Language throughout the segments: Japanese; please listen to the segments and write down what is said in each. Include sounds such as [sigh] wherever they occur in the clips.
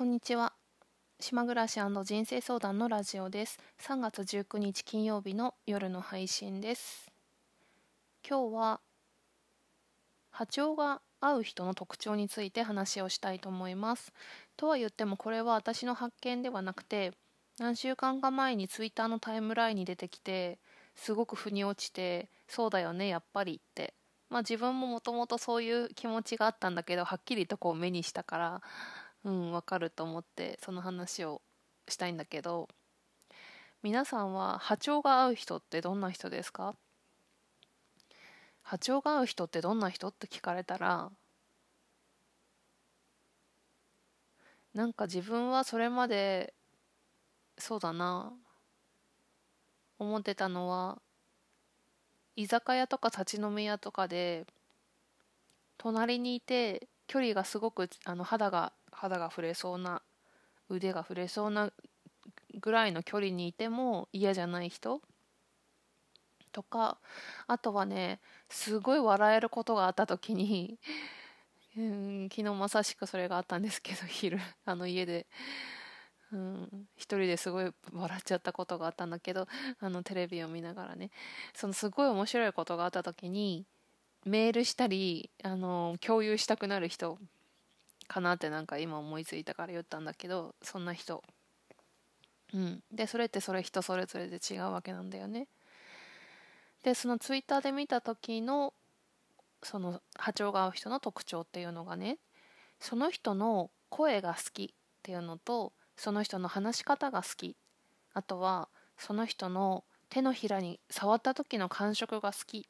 こんにちは。島暮らし人生相談のラジオです。3月19日金曜日の夜の配信です。今日は波長が合う人の特徴について話をしたいと思います。とは言ってもこれは私の発見ではなくて何週間か前にツイッターのタイムラインに出てきてすごく腑に落ちてそうだよねやっぱりってまあ自分ももともとそういう気持ちがあったんだけどはっきりとこう目にしたからうんわかると思ってその話をしたいんだけど皆さんは波長が合う人ってどんな人ですか？波長が合う人ってどんな人って聞かれたらなんか自分はそれまでそうだな思ってたのは居酒屋とか立ち飲み屋とかで隣にいて距離がすごくあの肌が肌が触れそうな腕が触れそうなぐらいの距離にいても嫌じゃない人？とかあとはねすごい笑えることがあった時にうん昨日まさしくそれがあったんですけど [laughs] 昼あの家で、うん、一人ですごい笑っちゃったことがあったんだけどあのテレビを見ながらね。そのすごい面白いことがあった時にメールしたりあの共有したくなる人かなってなんか今思いついたから言ったんだけどそんな人。うん。でそれってそれ人それぞれで違うわけなんだよね。でそのツイッターで見た時のその波長が合う人の特徴っていうのがねその人の声が好きっていうのとその人の話し方が好き。あとはその人の手のひらに触った時の感触が好きっ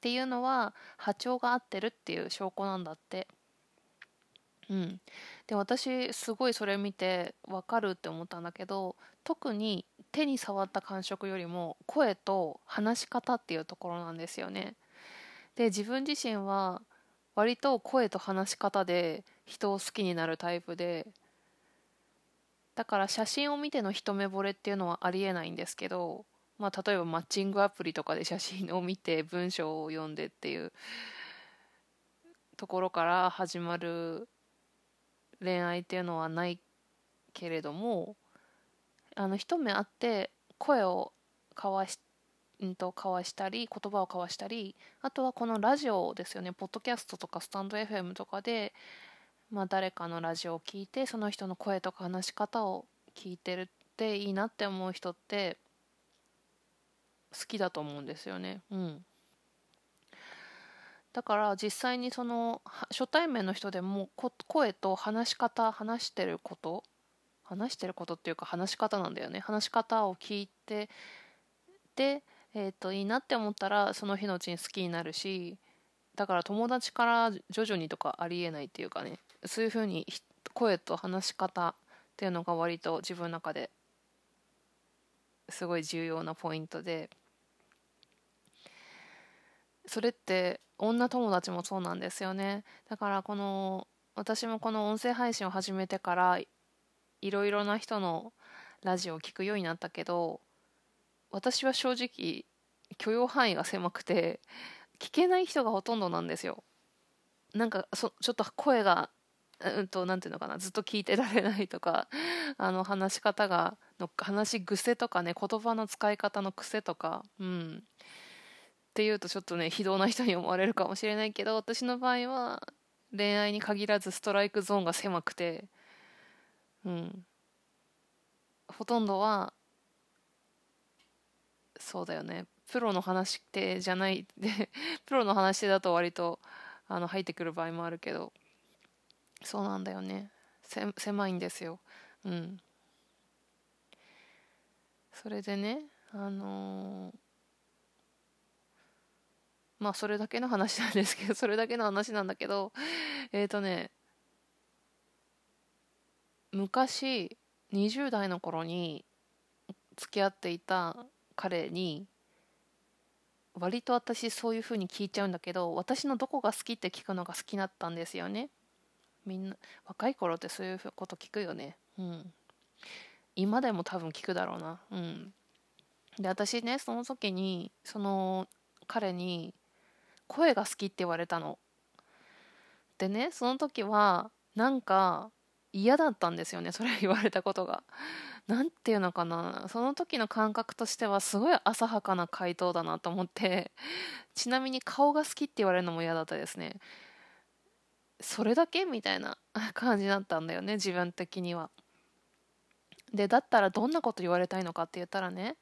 ていうのは波長が合ってるっていう証拠なんだって。うん。で私すごいそれ見て分かるって思ったんだけど特に手に触った感触よりも声と話し方っていうところなんですよね。で自分自身は割と声と話し方で人を好きになるタイプでだから写真を見ての一目惚れっていうのはありえないんですけどまあ、例えばマッチングアプリとかで写真を見て文章を読んでっていうところから始まる恋愛っていうのはないけれどもあの一目会って声を交わし,、ん、と交わしたり言葉を交わしたりあとはこのラジオですよねポッドキャストとかスタンド FM とかで、まあ、誰かのラジオを聞いてその人の声とか話し方を聞いてるっていいなって思う人って好きだと思うんですよね。うん。だから実際にその初対面の人でも声と話し方話してること話してることっていうか話し方なんだよね話し方を聞いてで、えー、といいなって思ったらその日のうちに好きになるしだから友達から徐々にとかありえないっていうかねそういうふうに声と話し方っていうのが割と自分の中ですごい重要なポイントで。それって女友達もそうなんですよね。だからこの私もこの音声配信を始めてからいろいろな人のラジオを聞くようになったけど私は正直許容範囲が狭くて聞けない人がほとんどなんですよ。なんかそちょっと声がうんとなんていうのかなずっと聞いてられないとかあの話し方がの話し癖とかね言葉の使い方の癖とかうん。っていうとちょっとね非道な人に思われるかもしれないけど私の場合は恋愛に限らずストライクゾーンが狭くてうん。ほとんどはそうだよね。プロの話ってじゃないで [laughs] プロの話だと割とあの入ってくる場合もあるけどそうなんだよね。狭いんですよ。うん。それでねあのーまあそれだけの話なんですけどそれだけの話なんだけど [laughs] えっ、ー、とね昔20代の頃に付き合っていた彼に割と私そういう風に聞いちゃうんだけど私のどこが好きって聞くのが好きだったんですよね。みんな若い頃ってそういうこと聞くよね。うん。今でも多分聞くだろうな。うん。で私ねその時にその彼に声が好きって言われたの。でねその時はなんか嫌だったんですよね。それ言われたことが。何て言うのかな。その時の感覚としてはすごい浅はかな回答だなと思って。ちなみに顔が好きって言われるのも嫌だったですね。それだけみたいな [laughs] 感じだったんだよね自分的には。でだったらどんなこと言われたいのかって言ったらね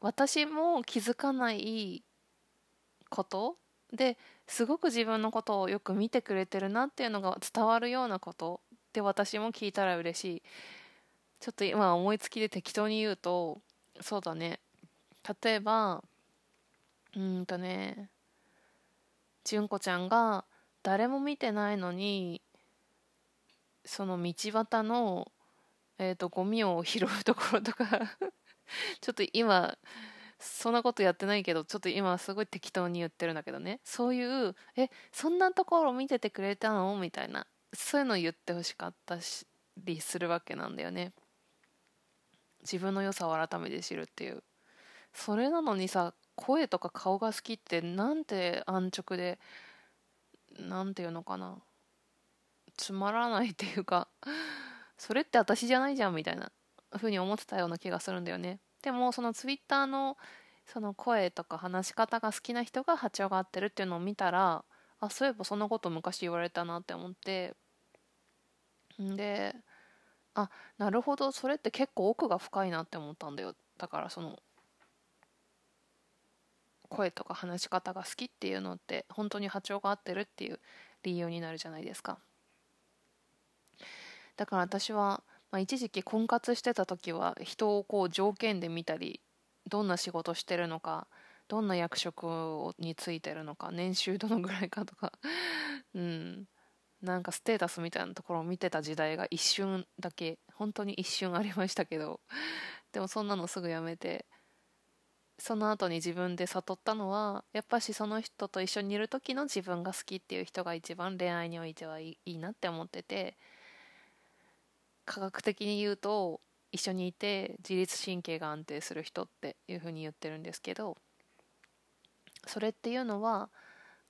私も気づかないことですごく自分のことをよく見てくれてるなっていうのが伝わるようなことで私も聞いたら嬉しい。ちょっと今思いつきで適当に言うとそうだね。例えばうんとね純子ちゃんが誰も見てないのにその道端の、えーと、ゴミを拾うところとか [laughs] ちょっと今そんなことやってないけどちょっと今すごい適当に言ってるんだけどね。そういう「えそんなところ見ててくれたの?」みたいな。そういうの言ってほしかったりするわけなんだよね。自分の良さを改めて知るっていう。それなのにさ声とか顔が好きってなんて安直でなんていうのかな。つまらないっていうか。それって私じゃないじゃんみたいな風に思ってたような気がするんだよね。でもそのツイッターのその声とか話し方が好きな人が波長が合ってるっていうのを見たらあそういえばそんなこと昔言われたなって思って。んであなるほど。それって結構奥が深いなって思ったんだよ。だからその声とか話し方が好きっていうのって本当に波長が合ってるっていう理由になるじゃないですか。だから私は、まあ、一時期婚活してた時は人をこう条件で見たりどんな仕事してるのかどんな役職についてるのか年収どのぐらいかとか [laughs] うん。なんかステータスみたいなところを見てた時代が一瞬だけ本当に一瞬ありましたけどでもそんなのすぐやめてその後に自分で悟ったのはやっぱしその人と一緒にいる時の自分が好きっていう人が一番恋愛においてはいいなって思ってて科学的に言うと一緒にいて自律神経が安定する人っていうふうに言ってるんですけどそれっていうのは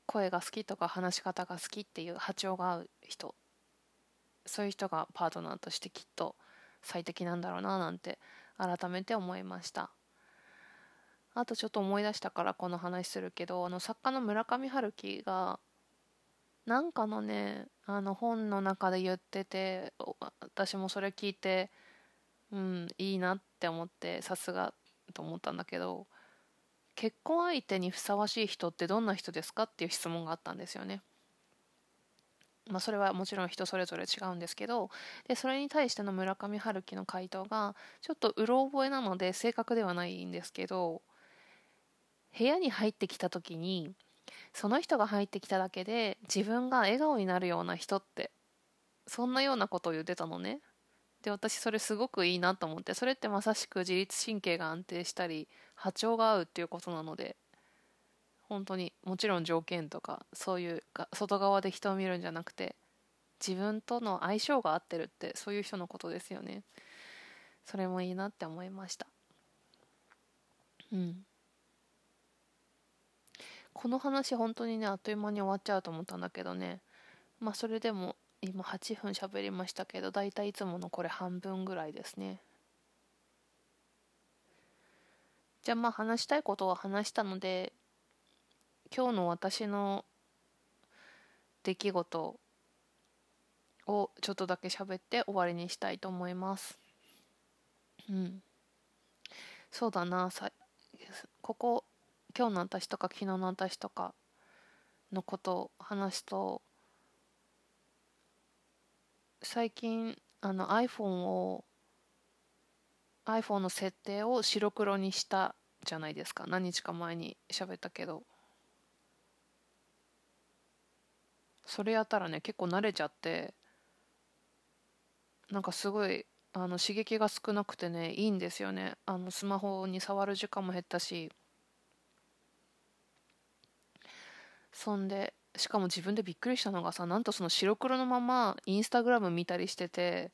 声が好きとか話し方が好きっていう波長が合う人。そういう人がパートナーとしてきっと最適なんだろうななんて改めて思いました。あとちょっと思い出したからこの話するけどあの作家の村上春樹がなんかのねあの本の中で言ってて私もそれ聞いてうんいいなって思ってさすがと思ったんだけど結婚相手にふさわしい人ってどんな人ですかっていう質問があったんですよね。まあ、それはもちろん人それぞれ違うんですけどでそれに対しての村上春樹の回答がちょっとうろ覚えなので正確ではないんですけど部屋に入ってきた時にその人が入ってきただけで自分が笑顔になるような人ってそんなようなことを言ってたのね。で私それすごくいいなと思ってそれってまさしく自律神経が安定したり波長が合うっていうことなので本当にもちろん条件とかそういう外側で人を見るんじゃなくて自分との相性が合ってるってそういう人のことですよね。それもいいなって思いました。うん。この話本当にねあっという間に終わっちゃうと思ったんだけどねまあそれでも今8分喋りましたけどだいたいいつものこれ半分ぐらいですねじゃあまあ話したいことは話したので今日の私の出来事をちょっとだけ喋って終わりにしたいと思います。うん。そうだなさここ今日の私とか昨日の私とかのことを話すと最近あの iPhone を iPhone の設定を白黒にしたじゃないですか。何日か前に喋ったけど。それやったらね結構慣れちゃってなんかすごいあの刺激が少なくてねいいんですよね。あのスマホに触る時間も減ったし。そんでしかも自分でびっくりしたのがさなんとその白黒のままインスタグラム見たりしてて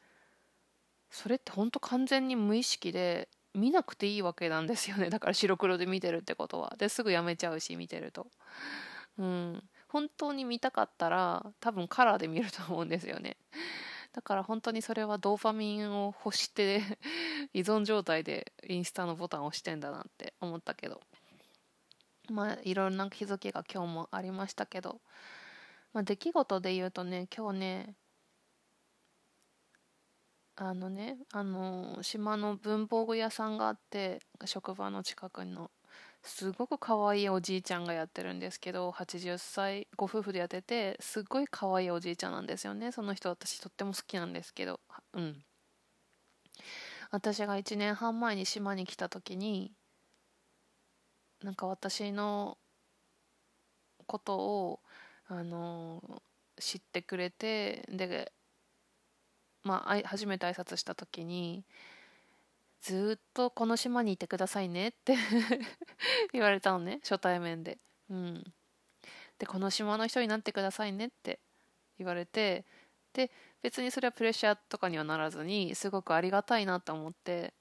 それってほんと完全に無意識で見なくていいわけなんですよね。だから白黒で見てるってことは。ですぐやめちゃうし見てると。うん。本当に見たかったら多分カラーで見ると思うんですよね。だから本当にそれはドーパミンを欲して依存状態でインスタのボタンを押してんだなって思ったけど。まあいろんな気づきが今日もありましたけど、まあ、出来事で言うとね今日ねあのねあの島の文房具屋さんがあって職場の近くのすごく可愛いおじいちゃんがやってるんですけど80歳ご夫婦でやっててすっごい可愛いおじいちゃんなんですよね。その人私とっても好きなんですけどうん。私が1年半前に島に来た時になんか私のことをあの知ってくれてでまあ初めて挨拶した時にずっとこの島にいてくださいねって [laughs] 言われたのね初対面で。うん。でこの島の人になってくださいねって言われてで別にそれはプレッシャーとかにはならずにすごくありがたいなと思って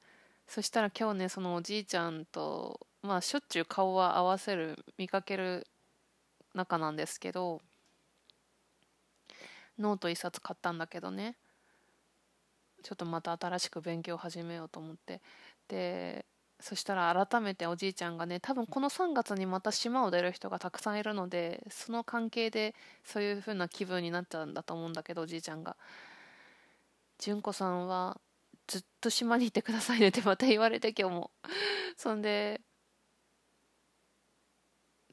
そしたら今日ねそのおじいちゃんとまあしょっちゅう顔は合わせる見かける仲なんですけどノート一冊買ったんだけどね。ちょっとまた新しく勉強を始めようと思って。でそしたら改めておじいちゃんがね多分この3月にまた島を出る人がたくさんいるのでその関係でそういう風な気分になっちゃうんだと思うんだけどおじいちゃんが「純子さんはずっと島にいてくださいね」ってまた言われて今日も。そんで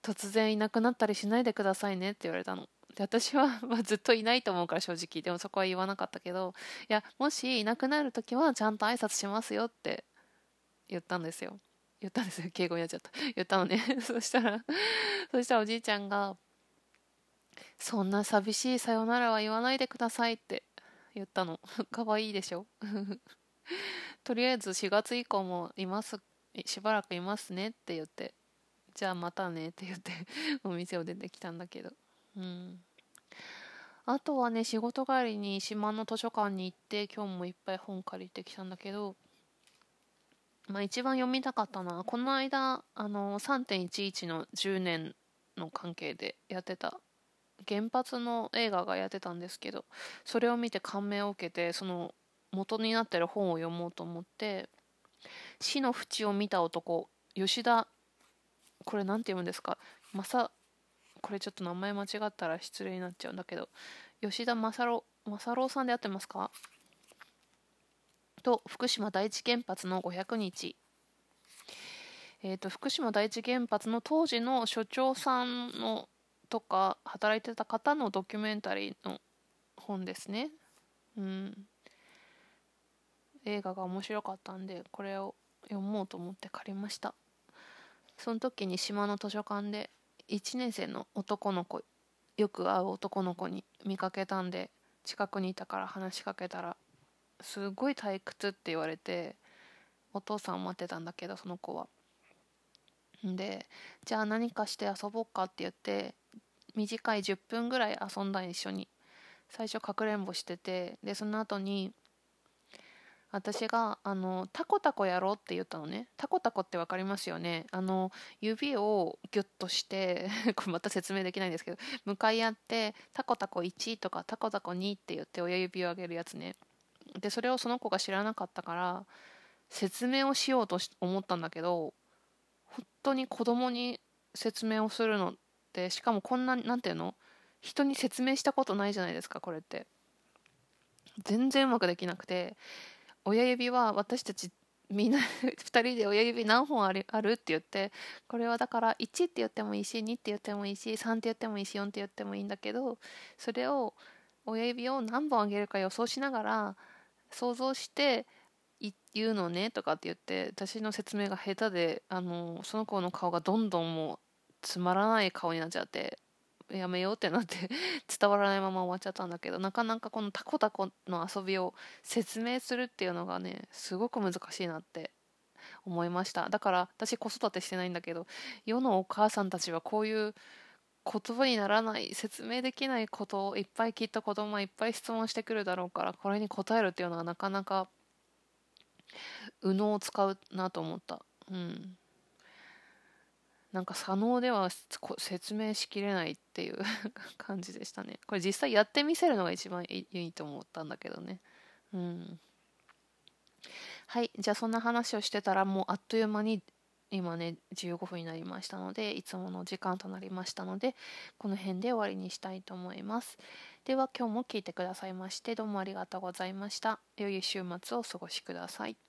突然いなくなったりしないでくださいねって言われたの。で私は、ま、ずっといないと思うから正直。でもそこは言わなかったけどいやもしいなくなる時はちゃんと挨拶しますよって言ったんですよ。言ったんですよ。敬語になっちゃった。[laughs] 言ったのね。[laughs] そしたらそしたらおじいちゃんが「そんな寂しいさよならは言わないでください」って言ったの。かわいいでしょ？[laughs] とりあえず4月以降もいますしばらくいますねって言って。じゃあまたねって言って [laughs] お店を出てきたんだけど。うん。あとはね仕事帰りに島の図書館に行って今日もいっぱい本借りてきたんだけどまあ一番読みたかったのはこの間あの3.11の10年の関係でやってた原発の映画がやってたんですけどそれを見て感銘を受けてその元になってる本を読もうと思って「死の淵を見た男」吉田これ何て読むんですか？まさこれちょっと名前間違ったら失礼になっちゃうんだけど吉田正郎正郎さんで合ってますか？と福島第一原発の500日。えーと、福島第一原発の当時の所長さんのとか働いてた方のドキュメンタリーの本ですね。うん、映画が面白かったんでこれを読もうと思って借りました。その時に島の図書館で1年生の男の子よく会う男の子に見かけたんで近くにいたから話しかけたらすごい退屈って言われてお父さん待ってたんだけどその子は。でじゃあ何かして遊ぼうかって言って短い10分ぐらい遊んだ一緒に最初かくれんぼしててでその後に私があのタコタコやろうって言ったのね。タコタコって分かりますよね。あの指をギュッとして [laughs] これまた説明できないんですけど向かい合ってタコタコ1とかタコタコ2って言って親指を上げるやつね。でそれをその子が知らなかったから説明をしようと思ったんだけど本当に子供に説明をするのってしかもこんな何て言うの？人に説明したことないじゃないですかこれって。全然うまくできなくて。親指は私たちみんな [laughs] 2人で親指何本あるあるって言ってこれはだから1って言ってもいいし2って言ってもいいし3って言ってもいいし4って言ってもいいんだけどそれを親指を何本あげるか予想しながら想像して言うのねとかって言って私の説明が下手であのその子の顔がどんどんもうつまらない顔になっちゃってやめようってなって [laughs] 伝わらないまま終わっちゃったんだけどなかなかこのタコタコの遊びを説明するっていうのがねすごく難しいなって思いました。だから私子育てしてないんだけど世のお母さんたちはこういう言葉にならない説明できないことをいっぱいきっと子供はいっぱい質問してくるだろうからこれに答えるっていうのはなかなか右脳を使うなと思った。うん。なんか左脳では説明しきれないっていう [laughs] 感じでしたね。これ実際やってみせるのが一番いいと思ったんだけどね。うん。はい。じゃあそんな話をしてたらもうあっという間に今ね15分になりましたのでいつもの時間となりましたのでこの辺で終わりにしたいと思います。では今日も聞いてくださいましてどうもありがとうございました。良い週末をお過ごしください。